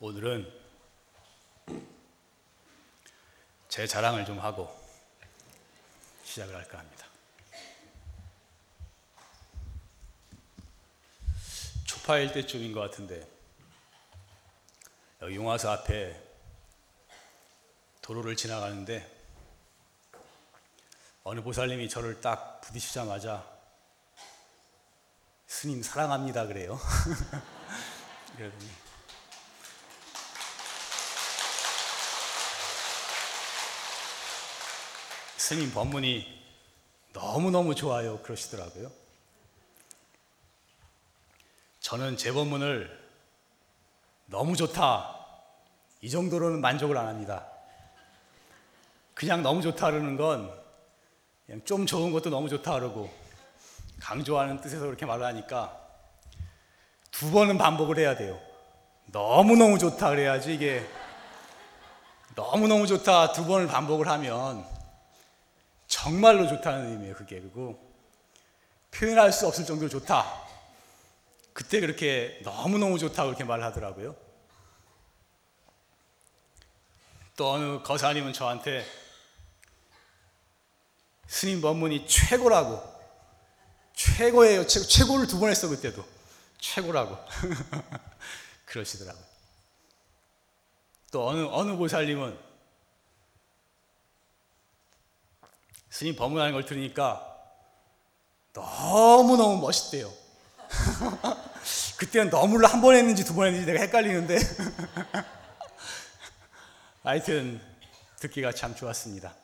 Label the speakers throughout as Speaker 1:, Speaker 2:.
Speaker 1: 오늘은 제 자랑을 좀 하고 시작을 할까 합니다. 초파일 때쯤인 것 같은데 용화사 앞에 도로를 지나가는데 어느 보살님이 저를 딱 부딪히자마자 스님 사랑합니다 그래요. 그러더니 스님 법문이 너무너무 좋아요 그러시더라고요. 저는 제 법문을 너무 좋다 이 정도로는 만족을 안 합니다. 그냥 너무 좋다 그러는 건 그냥 좀 좋은 것도 너무 좋다 그러고 강조하는 뜻에서 그렇게 말을 하니까 두 번은 반복을 해야 돼요. 너무너무 좋다 그래야지 이게 너무너무 좋다 두 번을 반복을 하면 정말로 좋다는 의미예요, 그게. 그리고 표현할 수 없을 정도로 좋다. 그때 그렇게 너무너무 좋다 그렇게 말을 하더라고요. 또 어느 거사님은 저한테 스님 법문이 최고라고 최고예요. 최고, 최고를 두 번 했어 그때도 최고라고 그러시더라고요. 또 어느 어느 보살님은 스님 법문하는 걸 들으니까 너무너무 멋있대요. 그때는 너무를 한 번 했는지 두 번 했는지 내가 헷갈리는데 하여튼 듣기가 참 좋았습니다.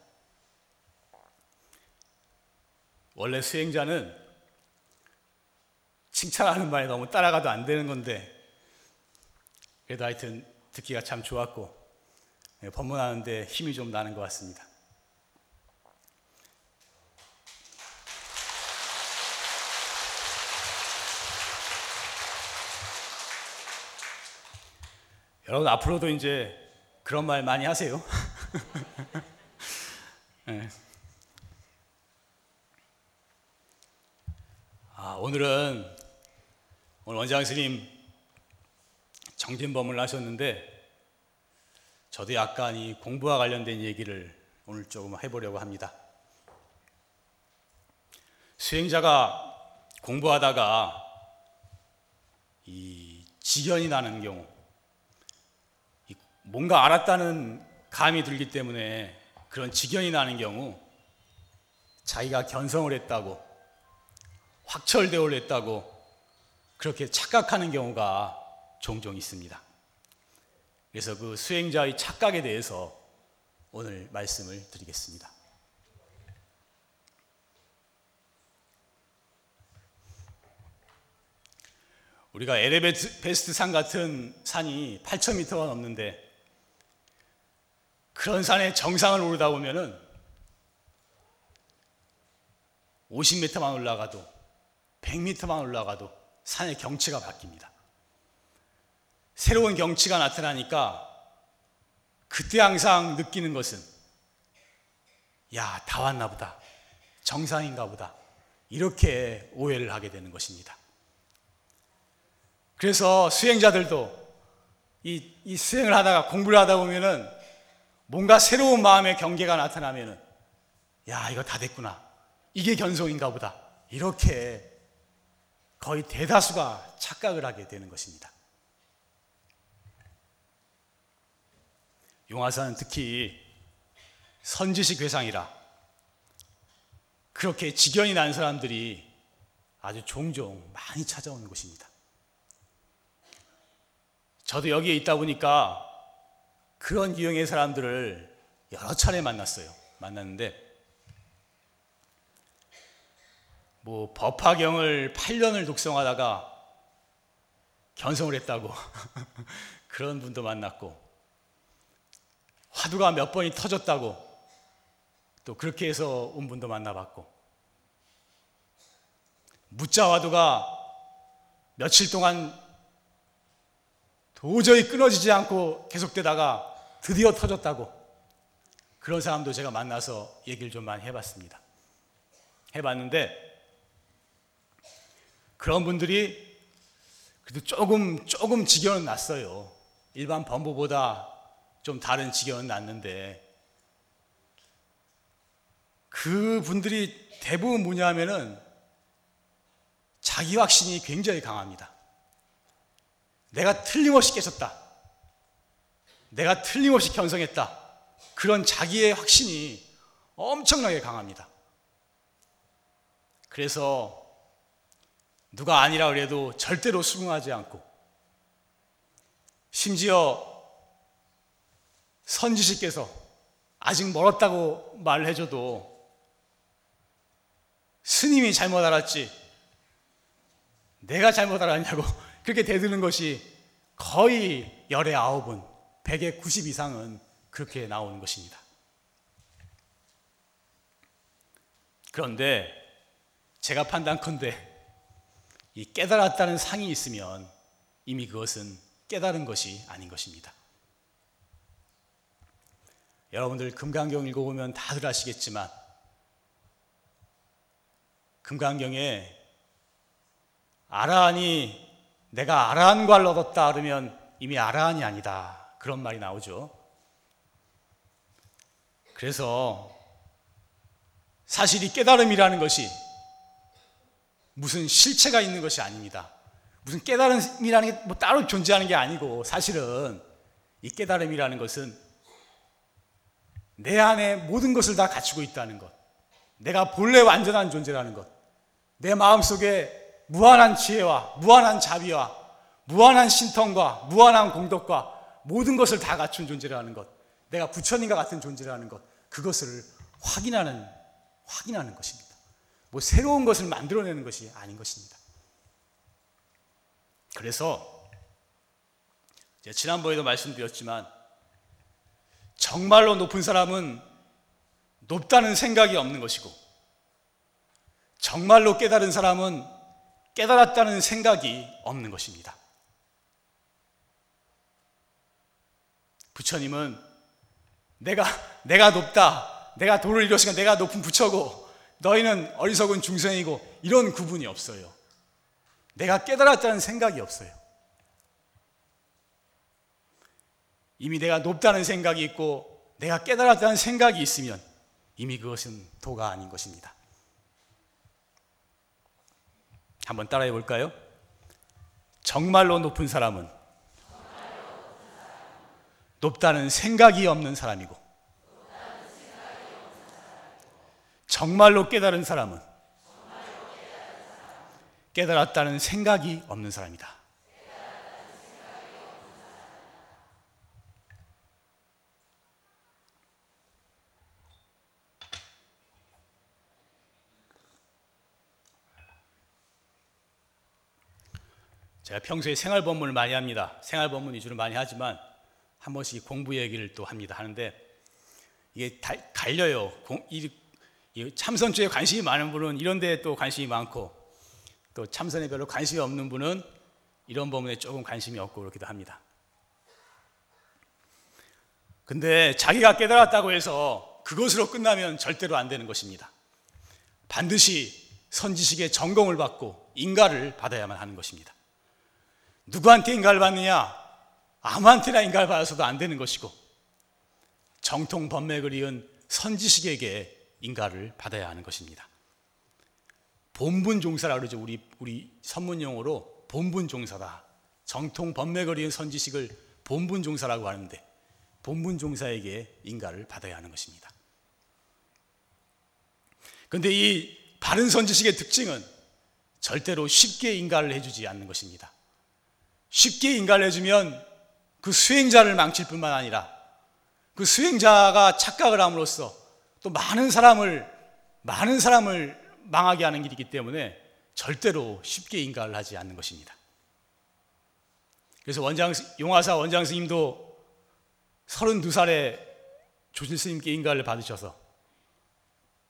Speaker 1: 원래 수행자는 칭찬하는 말에 너무 따라가도 안 되는 건데 그래도 하여튼 듣기가 참 좋았고 네, 법문하는데 힘이 좀 나는 것 같습니다. 여러분 앞으로도 이제 그런 말 많이 하세요. 네. 아, 오늘은 오늘 원장 스님 정진범을 하셨는데 저도 약간 이 공부와 관련된 얘기를 오늘 조금 해보려고 합니다. 수행자가 공부하다가 이 지견이 나는 경우 뭔가 알았다는 감이 들기 때문에 그런 지견이 나는 경우 자기가 견성을 했다고 확철대오를 했다고 그렇게 착각하는 경우가 종종 있습니다. 그래서 그 수행자의 착각에 대해서 오늘 말씀을 드리겠습니다. 우리가 에레베스트 산 같은 산이 8,000m가 넘는데 그런 산의 정상을 오르다 보면은 50m만 올라가도 100m만 올라가도 산의 경치가 바뀝니다. 새로운 경치가 나타나니까 그때 항상 느끼는 것은 야, 다 왔나 보다. 정상인가 보다. 이렇게 오해를 하게 되는 것입니다. 그래서 수행자들도 이, 이 수행을 하다가 공부를 하다 보면은 뭔가 새로운 마음의 경계가 나타나면은 야, 이거 다 됐구나. 이게 견성인가 보다. 이렇게 거의 대다수가 착각을 하게 되는 것입니다. 용화사는 특히 선지식 회상이라 그렇게 지견이 난 사람들이 아주 종종 많이 찾아오는 곳입니다. 저도 여기에 있다 보니까 그런 유형의 사람들을 여러 차례 만났어요. 만났는데 뭐 법화경을 8년을 독성하다가 견성을 했다고 그런 분도 만났고 화두가 몇 번이 터졌다고 또 그렇게 해서 온 분도 만나봤고 무자 화두가 며칠 동안 도저히 끊어지지 않고 계속되다가 드디어 터졌다고 그런 사람도 제가 만나서 얘기를 좀 많이 해봤습니다. 해봤는데 그런 분들이 그래도 조금 조금 지겨는 났어요. 일반 범부보다 좀 다른 지경은 났는데 그 분들이 대부분 뭐냐면은 자기 확신이 굉장히 강합니다. 내가 틀림없이 깨졌다. 내가 틀림없이 견성했다. 그런 자기의 확신이 엄청나게 강합니다. 그래서 누가 아니라 그래도 절대로 수긍하지 않고 심지어 선지식께서 아직 멀었다고 말을 해줘도 스님이 잘못 알았지 내가 잘못 알았냐고 그렇게 대드는 것이 거의 열의 아홉은 백의 구십 이상은 그렇게 나오는 것입니다. 그런데 제가 판단컨대 이 깨달았다는 상이 있으면 이미 그것은 깨달은 것이 아닌 것입니다. 여러분들 금강경 읽어보면 다들 아시겠지만 금강경에 아라한이 내가 아라한과를 얻었다 그러면 이미 아라한이 아니다 그런 말이 나오죠. 그래서 사실 이 깨달음이라는 것이 무슨 실체가 있는 것이 아닙니다. 무슨 깨달음이라는 게 뭐 따로 존재하는 게 아니고 사실은 이 깨달음이라는 것은 내 안에 모든 것을 다 갖추고 있다는 것. 내가 본래 완전한 존재라는 것. 내 마음 속에 무한한 지혜와 무한한 자비와 무한한 신통과 무한한 공덕과 모든 것을 다 갖춘 존재라는 것. 내가 부처님과 같은 존재라는 것. 그것을 확인하는 확인하는 것입니다. 뭐 새로운 것을 만들어내는 것이 아닌 것입니다. 그래서 지난번에도 말씀드렸지만 정말로 높은 사람은 높다는 생각이 없는 것이고 정말로 깨달은 사람은 깨달았다는 생각이 없는 것입니다. 부처님은 내가 내가 높다. 내가 도를 이뤘으니까 내가 높은 부처고 너희는 어리석은 중생이고 이런 구분이 없어요. 내가 깨달았다는 생각이 없어요. 이미 내가 높다는 생각이 있고 내가 깨달았다는 생각이 있으면 이미 그것은 도가 아닌 것입니다. 한번 따라해 볼까요? 정말로 높은 사람은 높다는 생각이 없는 사람이고 정말로 깨달은 사람은 깨달았다는 생각이 없는 사람이다. 제가 평소에 생활 법문을 많이 합니다. 생활 법문 위주로 많이 하지만 한 번씩 공부 얘기를 또 합니다. 하는데 이게 다, 갈려요. 참선주에 관심이 많은 분은 이런 데에 또 관심이 많고 또 참선에 별로 관심이 없는 분은 이런 법문에 조금 관심이 없고 그렇기도 합니다. 근데 자기가 깨달았다고 해서 그것으로 끝나면 절대로 안 되는 것입니다. 반드시 선지식의 전공을 받고 인가를 받아야만 하는 것입니다. 누구한테 인가를 받느냐? 아무한테나 인가를 받아서도 안 되는 것이고 정통 법맥을 이은 선지식에게 인가를 받아야 하는 것입니다. 본분 종사라 그러죠. 우리 우리 선문 용어로 본분 종사다. 정통 법맥을 이은 선지식을 본분 종사라고 하는데 본분 종사에게 인가를 받아야 하는 것입니다. 그런데 이 바른 선지식의 특징은 절대로 쉽게 인가를 해주지 않는 것입니다. 쉽게 인가를 해주면 그 수행자를 망칠 뿐만 아니라 그 수행자가 착각을 함으로써 또 많은 사람을 많은 사람을 망하게 하는 길이기 때문에 절대로 쉽게 인가를 하지 않는 것입니다. 그래서 원장 용화사 원장 스님도 32살에 조실 스님께 인가를 받으셔서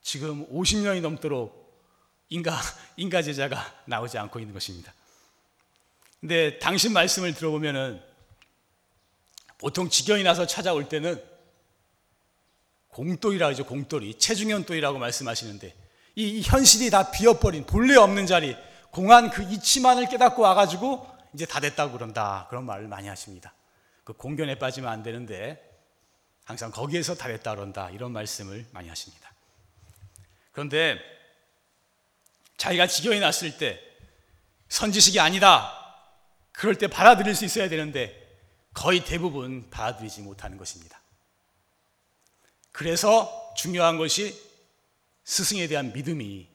Speaker 1: 지금 50년이 넘도록 인가 인가 제자가 나오지 않고 있는 것입니다. 근데 당신 말씀을 들어보면은 보통 지경이 나서 찾아올 때는 공돌이라고 하죠, 공돌이. 체중현돌이라고 말씀하시는데 이 현실이 다 비어버린 본래 없는 자리, 공한 그 이치만을 깨닫고 와가지고 이제 다 됐다고 그런다. 그런 말을 많이 하십니다. 그 공견에 빠지면 안 되는데 항상 거기에서 달했다 그런다 이런 말씀을 많이 하십니다. 그런데 자기가 지경이 났을 때 선지식이 아니다. 그럴 때 받아들일 수 있어야 되는데 거의 대부분 받아들이지 못하는 것입니다. 그래서 중요한 것이 스승에 대한 믿음이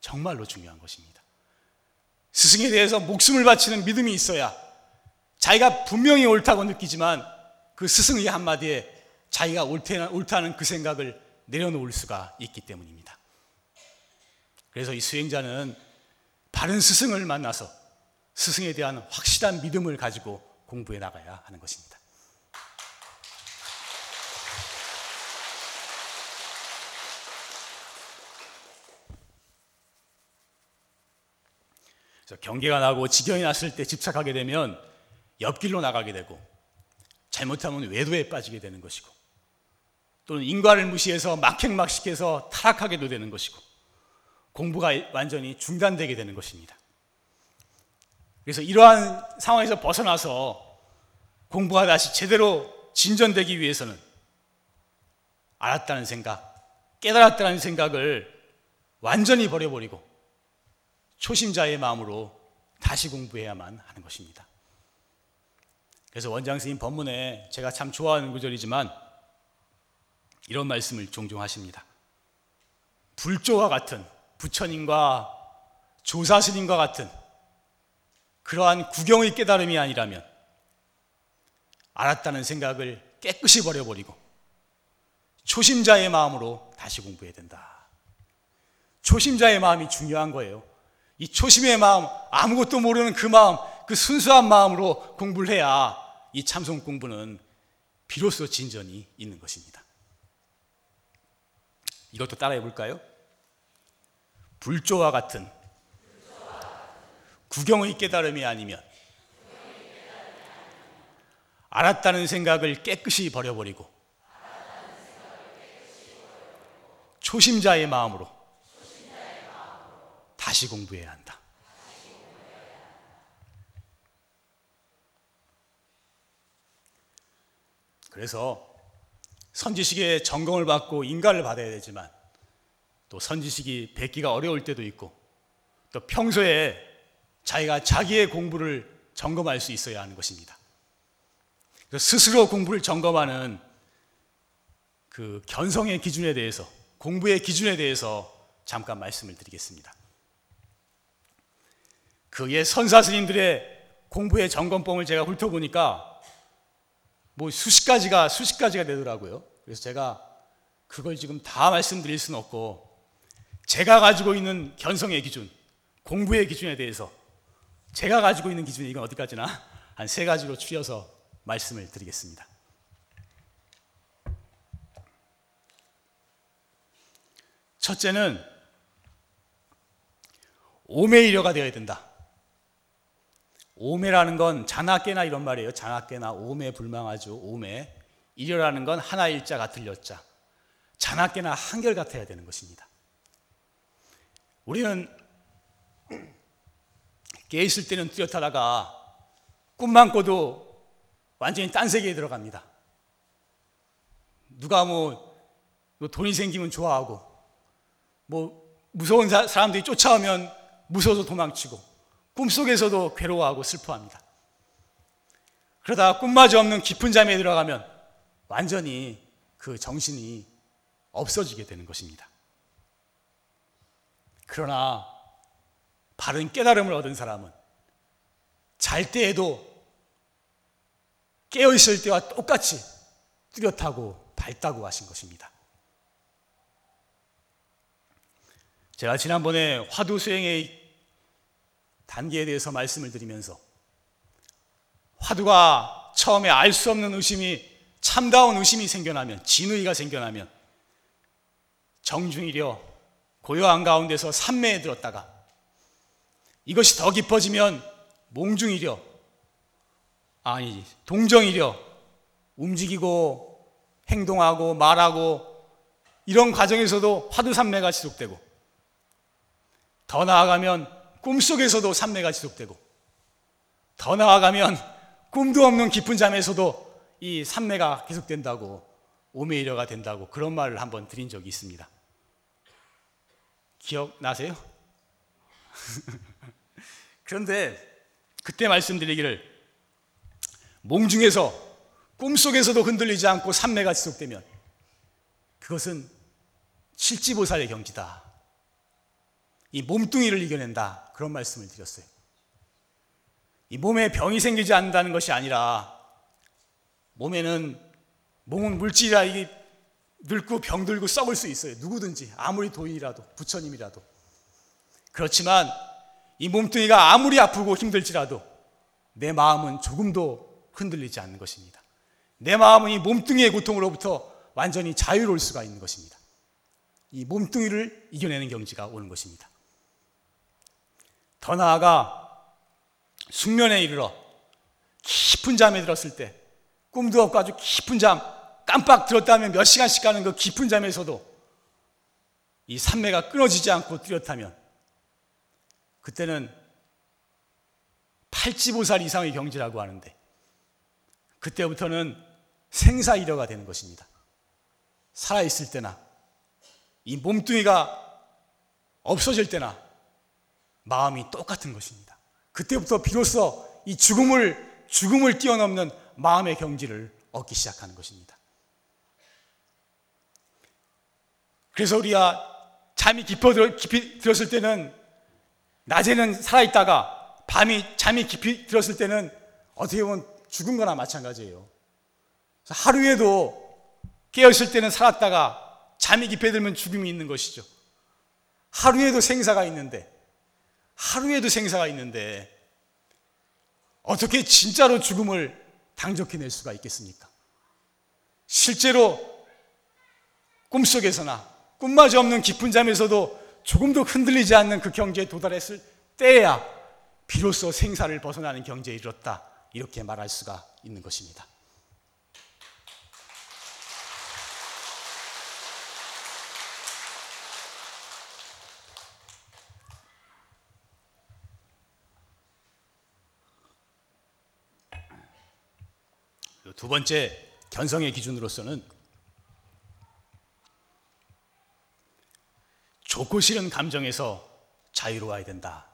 Speaker 1: 정말로 중요한 것입니다. 스승에 대해서 목숨을 바치는 믿음이 있어야 자기가 분명히 옳다고 느끼지만 그 스승의 한마디에 자기가 옳다는 그 생각을 내려놓을 수가 있기 때문입니다. 그래서 이 수행자는 바른 스승을 만나서 스승에 대한 확실한 믿음을 가지고 공부해 나가야 하는 것입니다. 경계가 나고 지경이 났을 때 집착하게 되면 옆길로 나가게 되고 잘못하면 외도에 빠지게 되는 것이고 또는 인과를 무시해서 막행막식해서 타락하게도 되는 것이고 공부가 완전히 중단되게 되는 것입니다. 그래서 이러한 상황에서 벗어나서 공부가 다시 제대로 진전되기 위해서는 알았다는 생각, 깨달았다는 생각을 완전히 버려버리고 초심자의 마음으로 다시 공부해야만 하는 것입니다. 그래서 원장 스님 법문에 제가 참 좋아하는 구절이지만 이런 말씀을 종종 하십니다. 불조와 같은 부처님과 조사스님과 같은 그러한 구경의 깨달음이 아니라면 알았다는 생각을 깨끗이 버려버리고 초심자의 마음으로 다시 공부해야 된다. 초심자의 마음이 중요한 거예요. 이 초심의 마음, 아무것도 모르는 그 마음, 그 순수한 마음으로 공부를 해야 이 참선 공부는 비로소 진전이 있는 것입니다. 이것도 따라해 볼까요? 불조와 같은 구경의 깨달음이 아니면 알았다는 생각을 깨끗이 버려버리고 초심자의 마음으로 다시 공부해야 한다. 그래서 선지식의 점검을 받고 인가를 받아야 되지만 또 선지식이 뵙기가 어려울 때도 있고 또 평소에 자기가 자기의 공부를 점검할 수 있어야 하는 것입니다. 스스로 공부를 점검하는 그 견성의 기준에 대해서 공부의 기준에 대해서 잠깐 말씀을 드리겠습니다. 그의 선사 스님들의 공부의 점검법을 제가 훑어보니까 뭐 수십 가지가 수십 가지가 되더라고요. 그래서 제가 그걸 지금 다 말씀드릴 수는 없고 제가 가지고 있는 견성의 기준, 공부의 기준에 대해서 제가 가지고 있는 기준이 이건 어디까지나 한 세 가지로 추려서 말씀을 드리겠습니다. 첫째는 오메이려가 되어야 된다. 오매라는 건 자나깨나 이런 말이에요. 자나깨나 오매 불망하죠. 오매. 일여라는 건 하나 일자 같을 여자. 자나깨나 한결 같아야 되는 것입니다. 우리는 깨 있을 때는 뚜렷하다가 꿈만 꿔도 완전히 딴 세계에 들어갑니다. 누가 뭐, 뭐 돈이 생기면 좋아하고 뭐 무서운 사람들이 쫓아오면 무서워서 도망치고 꿈속에서도 괴로워하고 슬퍼합니다. 그러다 꿈마저 없는 깊은 잠에 들어가면 완전히 그 정신이 없어지게 되는 것입니다. 그러나 바른 깨달음을 얻은 사람은 잘 때에도 깨어있을 때와 똑같이 뚜렷하고 밝다고 하신 것입니다. 제가 지난번에 화두 수행의 단계에 대해서 말씀을 드리면서 화두가 처음에 알 수 없는 의심이 참다운 의심이 생겨나면 진의가 생겨나면 정중이려 고요한 가운데서 삼매에 들었다가 이것이 더 깊어지면 몽중이려 아니 동정이려 움직이고 행동하고 말하고 이런 과정에서도 화두 삼매가 지속되고 더 나아가면 꿈속에서도 삼매가 지속되고 더 나아가면 꿈도 없는 깊은 잠에서도 이 산매가 계속된다고 오메이려가 된다고 그런 말을 한번 드린 적이 있습니다. 기억나세요? 그런데 그때 말씀드리기를 몽중에서 꿈속에서도 흔들리지 않고 산매가 지속되면 그것은 실지보살의 경지다. 이 몸뚱이를 이겨낸다. 그런 말씀을 드렸어요. 이 몸에 병이 생기지 않는다는 것이 아니라 몸에는 몸은 물질이라 이게 늙고 병들고 썩을 수 있어요. 누구든지 아무리 도인이라도 부처님이라도 그렇지만 이 몸뚱이가 아무리 아프고 힘들지라도 내 마음은 조금도 흔들리지 않는 것입니다. 내 마음은 이 몸뚱이의 고통으로부터 완전히 자유로울 수가 있는 것입니다. 이 몸뚱이를 이겨내는 경지가 오는 것입니다. 더 나아가 숙면에 이르러 깊은 잠에 들었을 때 꿈도 없고 아주 깊은 잠 깜빡 들었다면 몇 시간씩 가는 그 깊은 잠에서도 이 산매가 끊어지지 않고 뚜렷하면 그때는 팔지보살 이상의 경지라고 하는데 그때부터는 생사이려가 되는 것입니다. 살아있을 때나 이 몸뚱이가 없어질 때나 마음이 똑같은 것입니다. 그때부터 비로소 이 죽음을 죽음을 뛰어넘는 마음의 경지를 얻기 시작하는 것입니다. 그래서 우리가 잠이 깊어 들었을 때는 낮에는 살아있다가 밤이 잠이 깊이 들었을 때는 어떻게 보면 죽은 거나 마찬가지예요. 하루에도 깨어있을 때는 살았다가 잠이 깊게 들면 죽음이 있는 것이죠. 하루에도 생사가 있는데, 하루에도 생사가 있는데, 어떻게 진짜로 죽음을 당적해낼 수가 있겠습니까? 실제로 꿈속에서나 꿈마저 없는 깊은 잠에서도 조금도 흔들리지 않는 그 경지에 도달했을 때야 비로소 생사를 벗어나는 경지에 이르렀다. 이렇게 말할 수가 있는 것입니다. 두 번째 견성의 기준으로서는 좋고 싫은 감정에서 자유로워야 된다.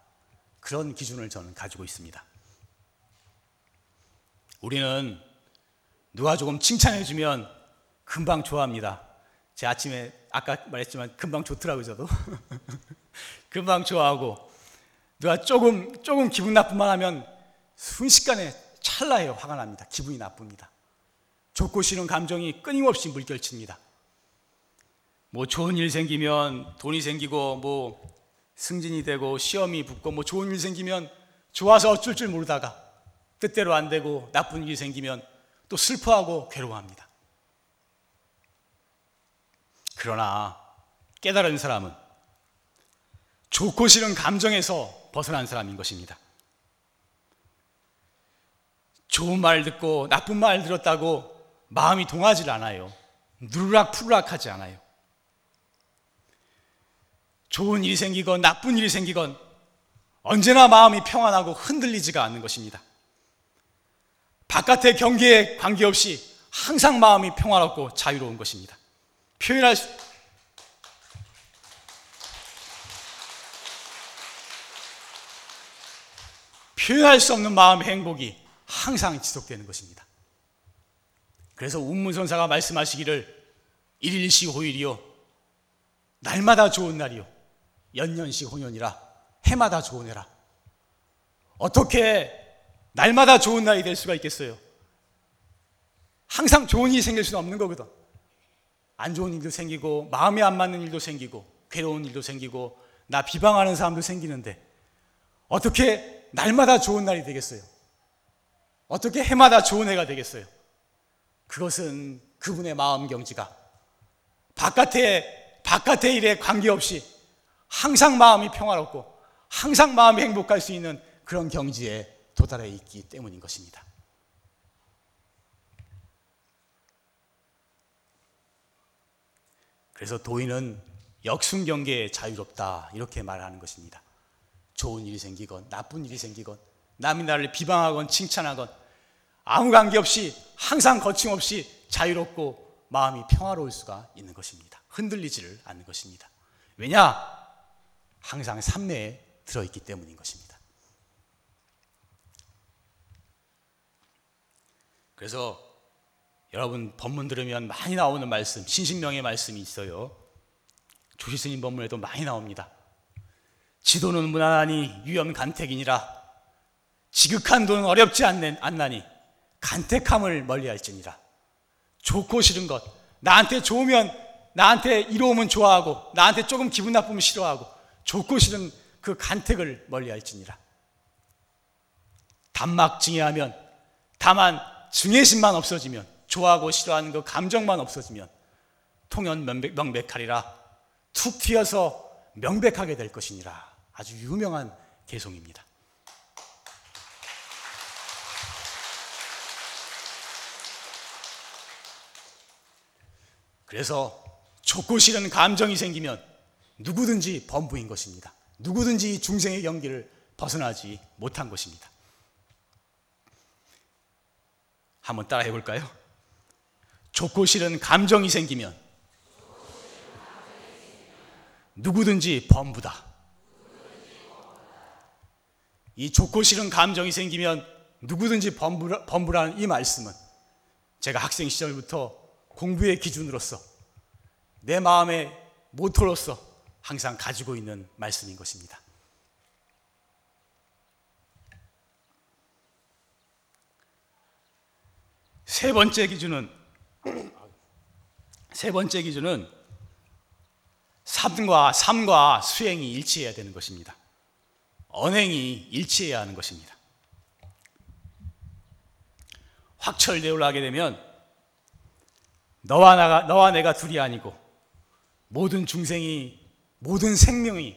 Speaker 1: 그런 기준을 저는 가지고 있습니다. 우리는 누가 조금 칭찬해주면 금방 좋아합니다. 제 아침에 아까 말했지만 금방 좋더라고요, 저도. 금방 좋아하고 누가 조금 조금 기분 나쁜만 하면 순식간에 찰나에 화가 납니다. 기분이 나쁩니다. 좋고 싫은 감정이 끊임없이 물결칩니다. 뭐 좋은 일 생기면 돈이 생기고 뭐 승진이 되고 시험이 붙고 뭐 좋은 일 생기면 좋아서 어쩔 줄 모르다가 뜻대로 안 되고 나쁜 일이 생기면 또 슬퍼하고 괴로워합니다. 그러나 깨달은 사람은 좋고 싫은 감정에서 벗어난 사람인 것입니다. 좋은 말 듣고 나쁜 말 들었다고 마음이 동하지 않아요. 누르락 푸르락 하지 않아요. 좋은 일이 생기건 나쁜 일이 생기건 언제나 마음이 평안하고 흔들리지가 않는 것입니다. 바깥의 경계에 관계없이 항상 마음이 평화롭고 자유로운 것입니다. 표현할 수, 표현할 수 없는 마음의 행복이 항상 지속되는 것입니다. 그래서 운문선사가 말씀하시기를 일일시 호일이요 날마다 좋은 날이요 연년시 홍연이라 해마다 좋은 해라 어떻게 날마다 좋은 날이 될 수가 있겠어요? 항상 좋은 일이 생길 수는 없는 거거든 안 좋은 일도 생기고 마음에 안 맞는 일도 생기고 괴로운 일도 생기고 나 비방하는 사람도 생기는데 어떻게 날마다 좋은 날이 되겠어요? 어떻게 해마다 좋은 해가 되겠어요? 그것은 그분의 마음 경지가 바깥의 바깥의 일에 관계없이 항상 마음이 평화롭고 항상 마음이 행복할 수 있는 그런 경지에 도달해 있기 때문인 것입니다. 그래서 도인은 역순경계에 자유롭다 이렇게 말하는 것입니다. 좋은 일이 생기건 나쁜 일이 생기건 남이 나를 비방하건 칭찬하건 아무 관계 없이 항상 거침없이 자유롭고 마음이 평화로울 수가 있는 것입니다. 흔들리지를 않는 것입니다. 왜냐? 항상 삼내에 들어있기 때문인 것입니다. 그래서 여러분 법문 들으면 많이 나오는 말씀, 신신명의 말씀이 있어요. 조시스님 법문에도 많이 나옵니다. 지도는 무난하니 유염 간택이니라. 지극한 돈은 어렵지 않나니 간택함을 멀리할지니라. 좋고 싫은 것, 나한테 좋으면 나한테 이로우면 좋아하고 나한테 조금 기분 나쁘면 싫어하고 좋고 싫은 그 간택을 멀리할지니라. 단막 증해하면 다만 증해심만 없어지면 좋아하고 싫어하는 그 감정만 없어지면 통연 명백, 명백하리라 툭 튀어서 명백하게 될 것이니라 아주 유명한 개송입니다. 그래서 좋고 싫은 감정이 생기면 누구든지 범부인 것입니다. 누구든지 중생의 경기를 벗어나지 못한 것입니다. 한번 따라 해 볼까요? 좋고 싫은 감정이 생기면 누구든지 범부다. 이 좋고 싫은 감정이 생기면 누구든지 범부라, 범부라는 이 말씀은 제가 학생 시절부터 공부의 기준으로서 내 마음의 모토로서 항상 가지고 있는 말씀인 것입니다. 세 번째 기준은 세 번째 기준은 삶과 삶과 수행이 일치해야 되는 것입니다. 언행이 일치해야 하는 것입니다. 확철대오를 하게 되면 너와 나가 너와 내가 둘이 아니고 모든 중생이 모든 생명이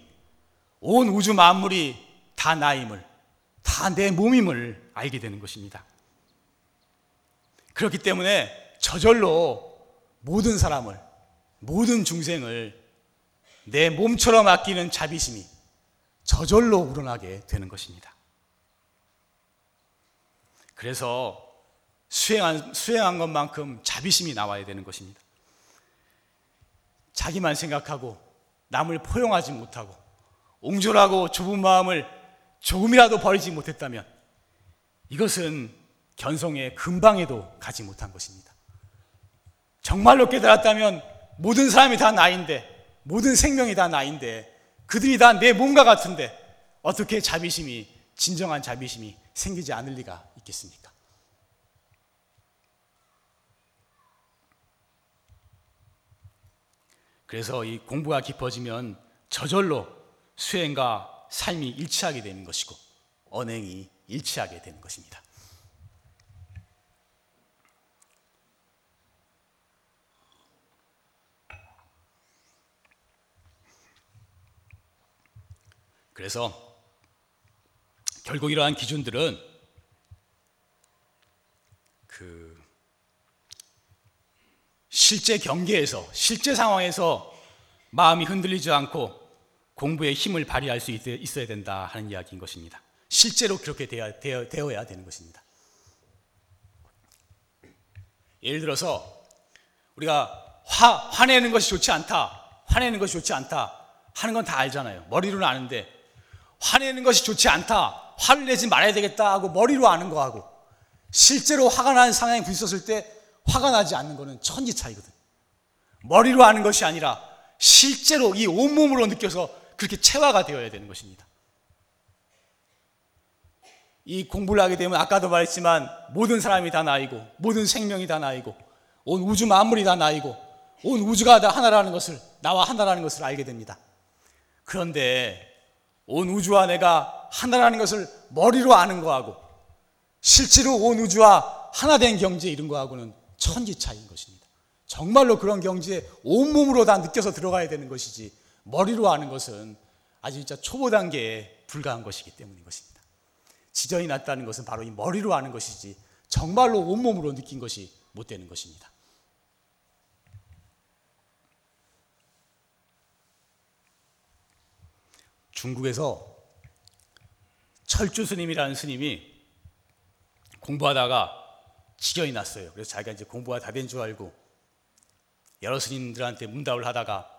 Speaker 1: 온 우주 만물이 다 나임을 다 내 몸임을 알게 되는 것입니다. 그렇기 때문에 저절로 모든 사람을, 모든 중생을 내 몸처럼 아끼는 자비심이 저절로 우러나게 되는 것입니다. 그래서 수행한, 수행한 것만큼 자비심이 나와야 되는 것입니다. 자기만 생각하고 남을 포용하지 못하고 옹졸하고 좁은 마음을 조금이라도 버리지 못했다면 이것은 견성의 근방에도 가지 못한 것입니다. 정말로 깨달았다면 모든 사람이 다 나인데, 모든 생명이 다 나인데, 그들이 다 내 몸과 같은데, 어떻게 자비심이, 진정한 자비심이 생기지 않을 리가 있겠습니까? 그래서 이 공부가 깊어지면 저절로 수행과 삶이 일치하게 되는 것이고, 언행이 일치하게 되는 것입니다. 그래서 결국 이러한 기준들은 그 실제 경계에서 실제 상황에서 마음이 흔들리지 않고 공부에 힘을 발휘할 수 있, 어야 된다 하는 이야기인 것입니다. 실제로 그렇게 되어, 되어, 되어 야 되는 것입니다. 예를 들어서 우리가 화, 화내는 것이 좋지 않다, 화내는 것이 좋지 않다 하는 건 다 알잖아요. 머리로는 아는데 화내는 것이 좋지 않다. 화를 내지 말아야 되겠다 하고 머리로 아는 거하고 실제로 화가 나는 상황에 부딪혔을 때 화가 나지 않는 것은 천지 차이거든. 머리로 아는 것이 아니라 실제로 이 온몸으로 느껴서 그렇게 체화가 되어야 되는 것입니다. 이 공부를 하게 되면 아까도 말했지만 모든 사람이 다 나이고 모든 생명이 다 나이고 온 우주 만물이 다 나이고 온 우주가 다 하나라는 것을 나와 하나라는 것을 알게 됩니다. 그런데 온 우주와 내가 하나라는 것을 머리로 아는 거하고 실제로 온 우주와 하나 된 경지에 이른 거하고는 천지 차이인 것입니다. 정말로 그런 경지에 온몸으로 다 느껴서 들어가야 되는 것이지 머리로 아는 것은 아주 진짜 초보 단계에 불과한 것이기 때문인 것입니다. 지전이 났다는 것은 바로 이 머리로 아는 것이지 정말로 온몸으로 느낀 것이 못 되는 것입니다. 중국에서 철주 스님이라는 스님이 공부하다가 지경이 났어요. 그래서 자기가 이제 공부가 다 된 줄 알고 여러 스님들한테 문답을 하다가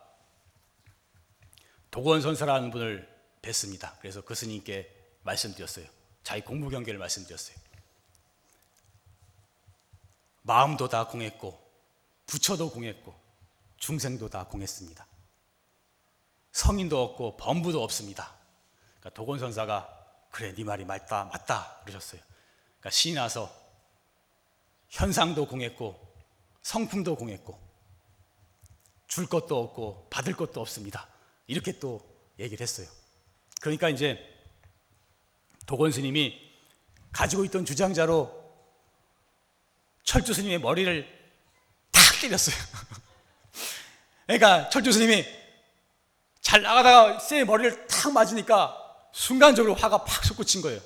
Speaker 1: 도건선사라는 분을 뵀습니다. 그래서 그 스님께 말씀드렸어요. 자기 공부 경계를 말씀드렸어요. 마음도 다 공했고 부처도 공했고 중생도 다 공했습니다. 성인도 없고 범부도 없습니다. 그러니까 도건선사가 그래 네 말이 맞다 맞다 그러셨어요. 그러니까 신이 나서 현상도 공했고 성품도 공했고 줄 것도 없고 받을 것도 없습니다. 이렇게 또 얘기를 했어요. 그러니까 이제 도건 스님이 가지고 있던 주장자로 철주 스님의 머리를 탁 때렸어요. 그러니까 철주 스님이 잘 나가다가 쌤의 머리를 탁 맞으니까 순간적으로 화가 팍 솟구친 거예요.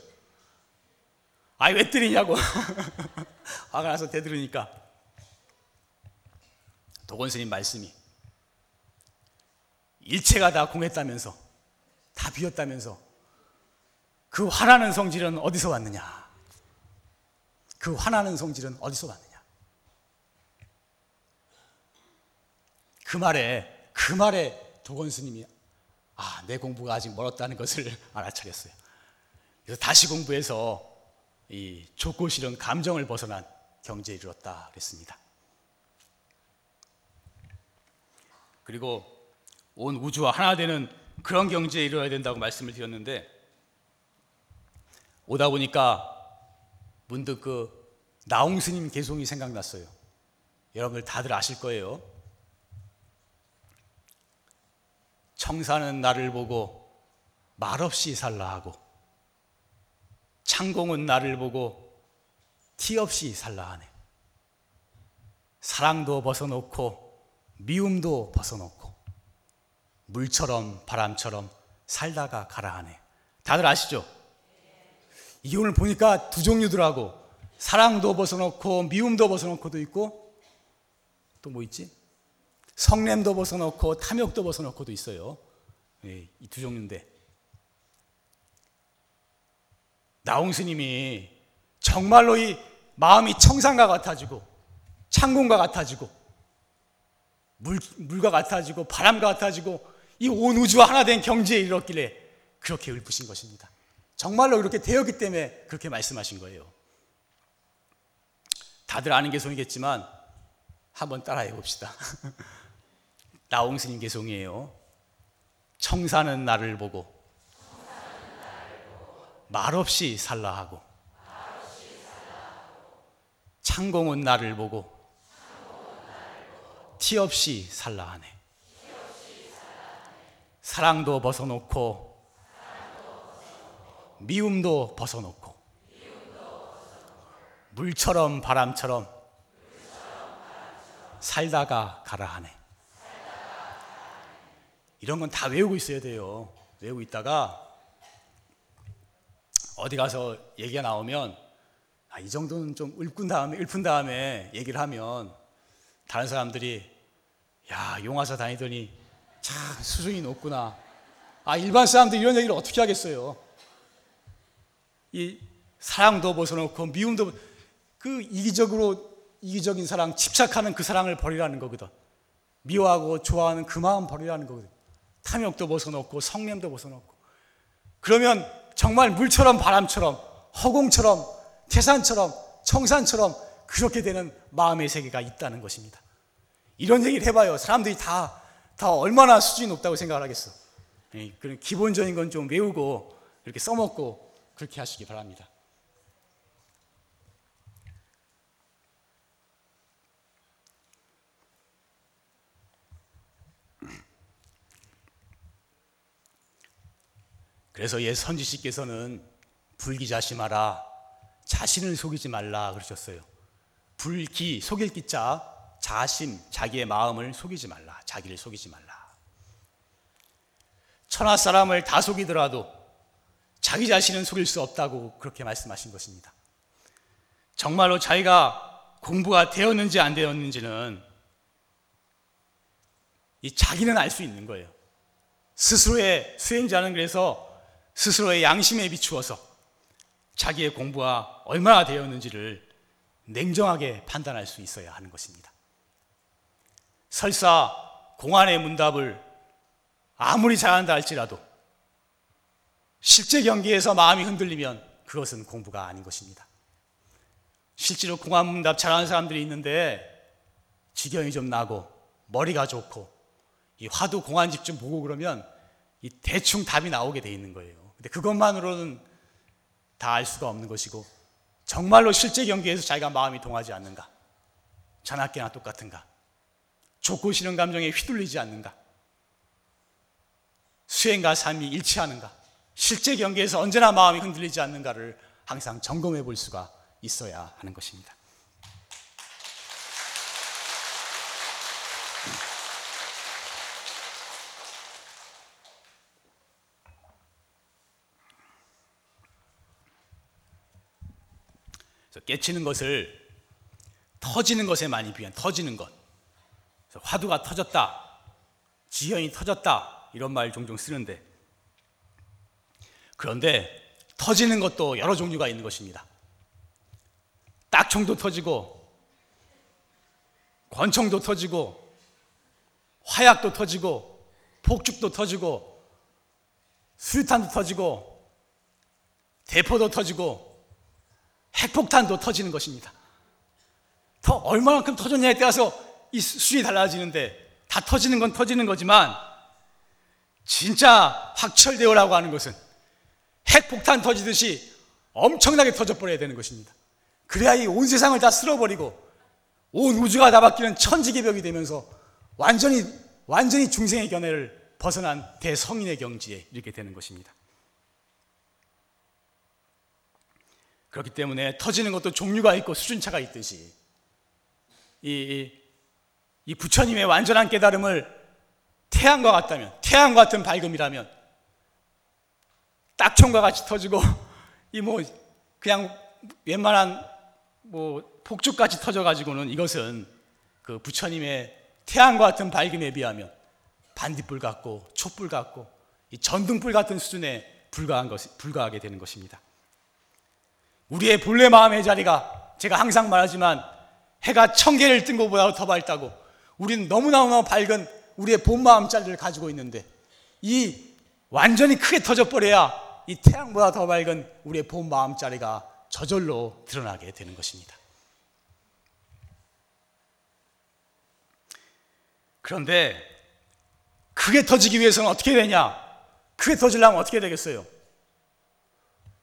Speaker 1: 아이 왜 때리냐고 화가 나서 대들으니까 도건 스님 말씀이 일체가 다 공했다면서 다 비었다면서 그 화나는 성질은 어디서 왔느냐? 그 화나는 성질은 어디서 왔느냐? 그 말에 그 말에 도건 스님이 아, 내 공부가 아직 멀었다는 것을 알아차렸어요. 그래서 다시 공부해서 이 좋고 싫은 감정을 벗어난 경제에 이르렀다 그랬습니다. 그리고 온 우주와 하나 되는 그런 경제에 이르러야 된다고 말씀을 드렸는데 오다 보니까 문득 그 나홍 스님 개송이 생각났어요. 여러분들 다들 아실 거예요. 청사는 나를 보고 말없이 살라 하고 창공은 나를 보고 티 없이 살라 하네. 사랑도 벗어놓고 미움도 벗어놓고 물처럼 바람처럼 살다가 가라 하네. 다들 아시죠? 이게 오늘 보니까 두 종류더라고. 사랑도 벗어놓고 미움도 벗어놓고도 있고 또 뭐 있지? 성냄도 벗어놓고 탐욕도 벗어놓고도 있어요. 네, 이두 종류인데 나홍 스님이 정말로 이 마음이 청산과 같아지고 창공과 같아지고 물, 물과 같아지고 바람과 같아지고 이 온 우주와 하나 된 경지에 이르렀길래 그렇게 읊으신 것입니다. 정말로 그렇게 되었기 때문에 그렇게 말씀하신 거예요. 다들 아는 개송이겠지만 한번 따라해 봅시다. 나홍 스님 개송이에요. 청사는 나를 보고 말없이 살라 하고 창공은 나를 보고 티 없이 살라 하네. 사랑도 벗어놓고 미움도 벗어놓고 물처럼 바람처럼 살다가 가라 하네. 이런 건 다 외우고 있어야 돼요. 외우고 있다가 어디 가서 얘기가 나오면 아, 이 정도는 좀 읊은 다음에 읊은 다음에 얘기를 하면 다른 사람들이 야 용화사 다니더니 참 수준이 높구나. 아 일반 사람들 이런 얘기를 어떻게 하겠어요? 이 사랑도 벗어놓고 미움도 그 이기적으로 이기적인 사랑, 집착하는 그 사랑을 버리라는 거거든. 미워하고 좋아하는 그 마음 버리라는 거거든. 탐욕도 벗어놓고 성냄도 벗어놓고. 그러면 정말 물처럼 바람처럼 허공처럼 태산처럼 청산처럼 그렇게 되는 마음의 세계가 있다는 것입니다. 이런 얘기를 해봐요. 사람들이 다, 다 얼마나 수준이 높다고 생각을 하겠어. 예, 그런 기본적인 건 좀 외우고 이렇게 써먹고 그렇게 하시기 바랍니다. 그래서 옛 선지씨께서는 불기자심하라 자신을 속이지 말라 그러셨어요. 불기 속일 기자 자심 자기의 마음을 속이지 말라 자기를 속이지 말라. 천하 사람을 다 속이더라도 자기 자신은 속일 수 없다고 그렇게 말씀하신 것입니다. 정말로 자기가 공부가 되었는지 안 되었는지는 이 자기는 알 수 있는 거예요. 스스로의 수행자는 그래서 스스로의 양심에 비추어서 자기의 공부가 얼마나 되었는지를 냉정하게 판단할 수 있어야 하는 것입니다. 설사 공안의 문답을 아무리 잘한다 할지라도 실제 경기에서 마음이 흔들리면 그것은 공부가 아닌 것입니다. 실제로 공안 문답 잘하는 사람들이 있는데 지경이 좀 나고 머리가 좋고 이 화두 공안 집 좀 보고 그러면 이 대충 답이 나오게 돼 있는 거예요. 근데 그것만으로는 다 알 수가 없는 것이고 정말로 실제 경기에서 자기가 마음이 동하지 않는가? 전학계나 똑같은가? 좋고 싫은 감정에 휘둘리지 않는가? 수행과 삶이 일치하는가? 실제 경기에서 언제나 마음이 흔들리지 않는가를 항상 점검해 볼 수가 있어야 하는 것입니다. 깨치는 것을 터지는 것에 많이 비한 터지는 것. 화두가 터졌다. 지연이 터졌다. 이런 말 종종 쓰는데 그런데 터지는 것도 여러 종류가 있는 것입니다. 딱총도 터지고 권총도 터지고 화약도 터지고 폭죽도 터지고 수류탄도 터지고 대포도 터지고 핵폭탄도 터지는 것입니다. 더 얼마만큼 터졌냐에 따라서 이 수준이 달라지는데 다 터지는 건 터지는 거지만 진짜 확철대오라고 하는 것은 핵폭탄 터지듯이 엄청나게 터져버려야 되는 것입니다. 그래야 이 온 세상을 다 쓸어버리고 온 우주가 다 바뀌는 천지개벽이 되면서 완전히 완전히 중생의 견해를 벗어난 대성인의 경지에 이렇게 되는 것입니다. 그렇기 때문에 터지는 것도 종류가 있고 수준차가 있듯이 이, 이, 이 부처님의 완전한 깨달음을 태양과 같다면 태양 같은 밝음이라면 딱총과 같이 터지고 이 뭐 그냥 웬만한 뭐 폭죽같이 터져 가지고는 이것은 그 부처님의 태양과 같은 밝음에 비하면 반딧불 같고 촛불 같고 이 전등불 같은 수준에 불과한 것 불과하게 되는 것입니다. 우리의 본래 마음의 자리가 제가 항상 말하지만 해가 천 개를 뜬 것보다 더 밝다고 우리는 너무너무 밝은 우리의 본 마음 자리를 가지고 있는데 이 완전히 크게 터져버려야 이 태양보다 더 밝은 우리의 본 마음 자리가 저절로 드러나게 되는 것입니다. 그런데 크게 터지기 위해서는 어떻게 되냐? 크게 터지려면 어떻게 되겠어요?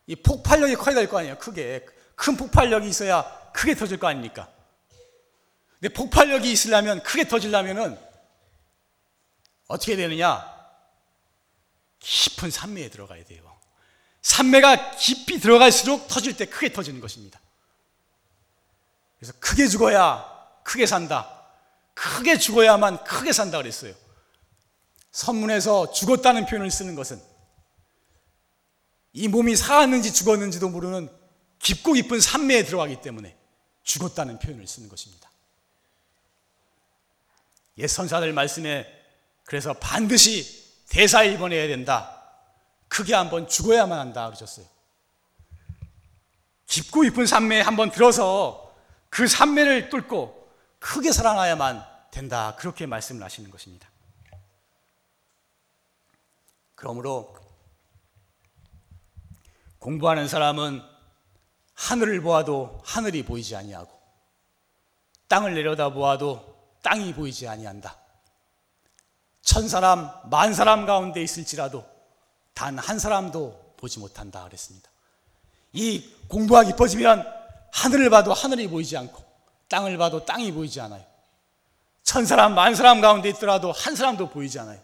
Speaker 1: 이 폭발력이 커야 될 거 아니에요. 크게. 큰 폭발력이 있어야 크게 터질 거 아닙니까? 근데 폭발력이 있으려면 크게 터지려면은 어떻게 되느냐? 깊은 산매에 들어가야 돼요. 산매가 깊이 들어갈수록 터질 때 크게 터지는 것입니다. 그래서 크게 죽어야 크게 산다. 크게 죽어야만 크게 산다 그랬어요. 선문에서 죽었다는 표현을 쓰는 것은 이 몸이 살았는지 죽었는지도 모르는 깊고 깊은 산매에 들어가기 때문에 죽었다는 표현을 쓰는 것입니다. 옛 선사들 말씀에 그래서 반드시 대사 입원해야 된다. 크게 한번 죽어야만 한다 그러셨어요. 깊고 깊은 산매에 한번 들어서 그 산매를 뚫고 크게 살아나야만 된다. 그렇게 말씀을 하시는 것입니다. 그러므로 공부하는 사람은 하늘을 보아도 하늘이 보이지 아니하고 땅을 내려다 보아도 땅이 보이지 아니한다. 천 사람, 만 사람 가운데 있을지라도 단 한 사람도 보지 못한다 그랬습니다. 이 공부가 깊어지면 하늘을 봐도 하늘이 보이지 않고 땅을 봐도 땅이 보이지 않아요. 천 사람, 만 사람 가운데 있더라도 한 사람도 보이지 않아요.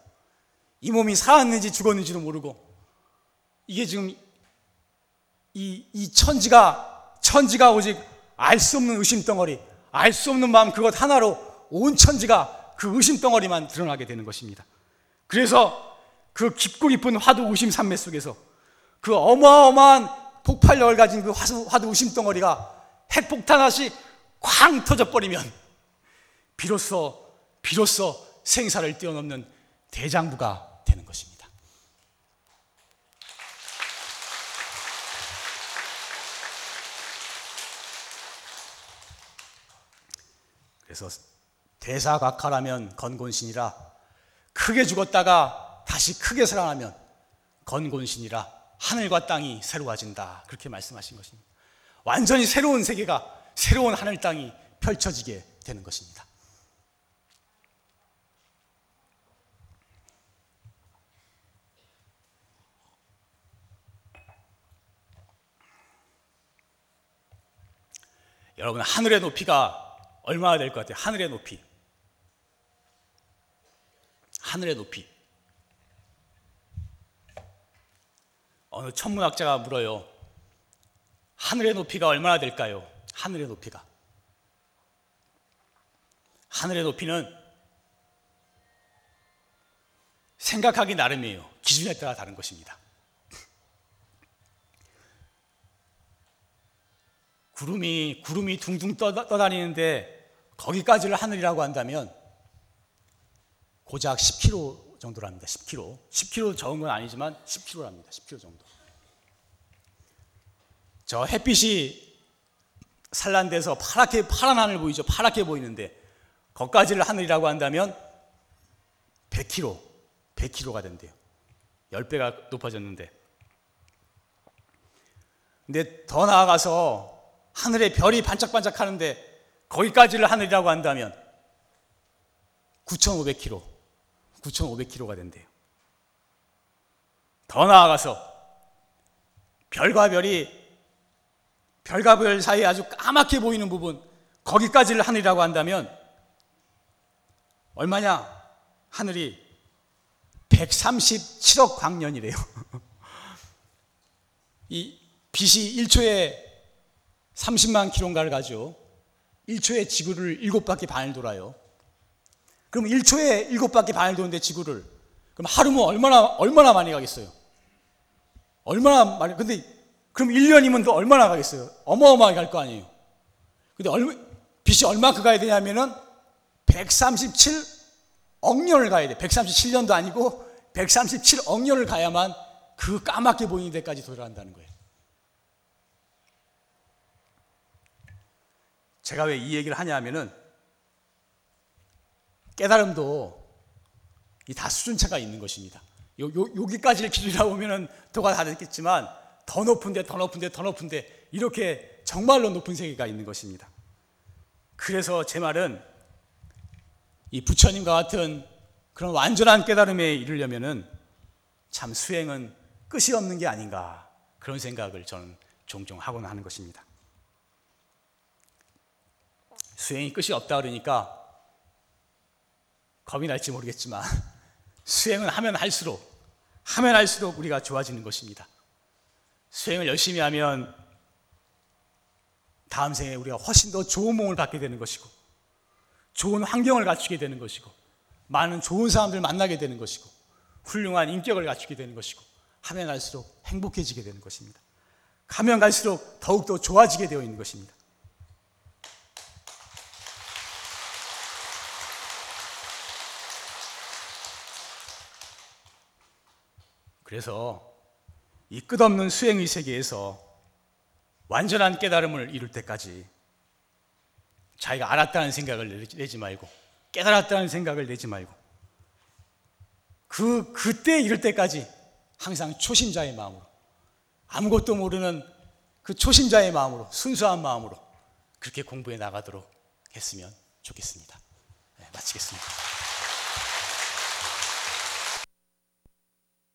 Speaker 1: 이 몸이 살았는지 죽었는지도 모르고 이게 지금 이, 이 천지가, 천지가 오직 알 수 없는 의심 덩어리, 알 수 없는 마음 그것 하나로 온 천지가 그 의심 덩어리만 드러나게 되는 것입니다. 그래서 그 깊고 깊은 화두 의심 산매 속에서 그 어마어마한 폭발력을 가진 그 화두, 화두 의심 덩어리가 핵폭탄 하시 쾅 터져버리면 비로소, 비로소 생사를 뛰어넘는 대장부가 되는 것입니다. 그래서 대사각하라면 건곤신이라 크게 죽었다가 다시 크게 살아나면 건곤신이라 하늘과 땅이 새로워진다. 그렇게 말씀하신 것입니다. 완전히 새로운 세계가 새로운 하늘 땅이 펼쳐지게 되는 것입니다. 여러분 하늘의 높이가 얼마나 될 것 같아요? 하늘의 높이. 하늘의 높이. 어느 천문학자가 물어요. 하늘의 높이가 얼마나 될까요? 하늘의 높이가. 하늘의 높이는 생각하기 나름이에요. 기준에 따라 다른 것입니다. 구름이 구름이 둥둥 떠, 떠다니는데 거기까지를 하늘이라고 한다면 고작 10km 정도랍니다. 10km. 10km 적은 건 아니지만 10km랍니다. 10km 정도. 저 햇빛이 산란돼서 파랗게 파란 하늘 보이죠. 파랗게 보이는데 거기까지를 하늘이라고 한다면 100km, 100km가 된대요. 10배가 높아졌는데. 근데 더 나아가서 하늘에 별이 반짝반짝 하는데 거기까지를 하늘이라고 한다면 9,500km, 9,500km가 된대요. 더 나아가서 별과 별이 별과 별 사이에 아주 까맣게 보이는 부분 거기까지를 하늘이라고 한다면 얼마냐? 하늘이 137억 광년이래요. 이 빛이 1초에 30만 킬로인가를 가죠. 1초에 지구를 7바퀴 반을 돌아요. 그럼 1초에 7바퀴 반을 도는데 지구를 그럼 하루면 얼마나 얼마나 많이 가겠어요? 얼마나 많이 근데 그럼 1년이면 또 얼마나 가겠어요? 어마어마하게 갈 거 아니에요. 근데 얼마 빛이 얼마큼 가야 되냐면은 137억 년을 가야 돼. 137년도 아니고 137억 년을 가야만 그 까맣게 보이는 데까지 도달한다는 거예요. 제가 왜 이 얘기를 하냐 하면은 깨달음도 이 다 수준차가 있는 것입니다. 요, 요, 여기까지를 기준이라고 보면은 도가 다 됐겠지만 더 높은데 더 높은데 더 높은데 이렇게 정말로 높은 세계가 있는 것입니다. 그래서 제 말은 이 부처님과 같은 그런 완전한 깨달음에 이르려면은 참 수행은 끝이 없는 게 아닌가 그런 생각을 저는 종종 하곤 하는 것입니다. 수행이 끝이 없다 그러니까 겁이 날지 모르겠지만 수행은 하면 할수록 하면 할수록 우리가 좋아지는 것입니다. 수행을 열심히 하면 다음 생에 우리가 훨씬 더 좋은 몸을 받게 되는 것이고 좋은 환경을 갖추게 되는 것이고 많은 좋은 사람들 만나게 되는 것이고 훌륭한 인격을 갖추게 되는 것이고 하면 할수록 행복해지게 되는 것입니다. 가면 갈수록 더욱더 좋아지게 되어 있는 것입니다. 그래서 이 끝없는 수행의 세계에서 완전한 깨달음을 이룰 때까지 자기가 알았다는 생각을 내지 말고 깨달았다는 생각을 내지 말고 그 그때 이룰 때까지 항상 초심자의 마음으로 아무것도 모르는 그 초심자의 마음으로 순수한 마음으로 그렇게 공부해 나가도록 했으면 좋겠습니다. 네, 마치겠습니다.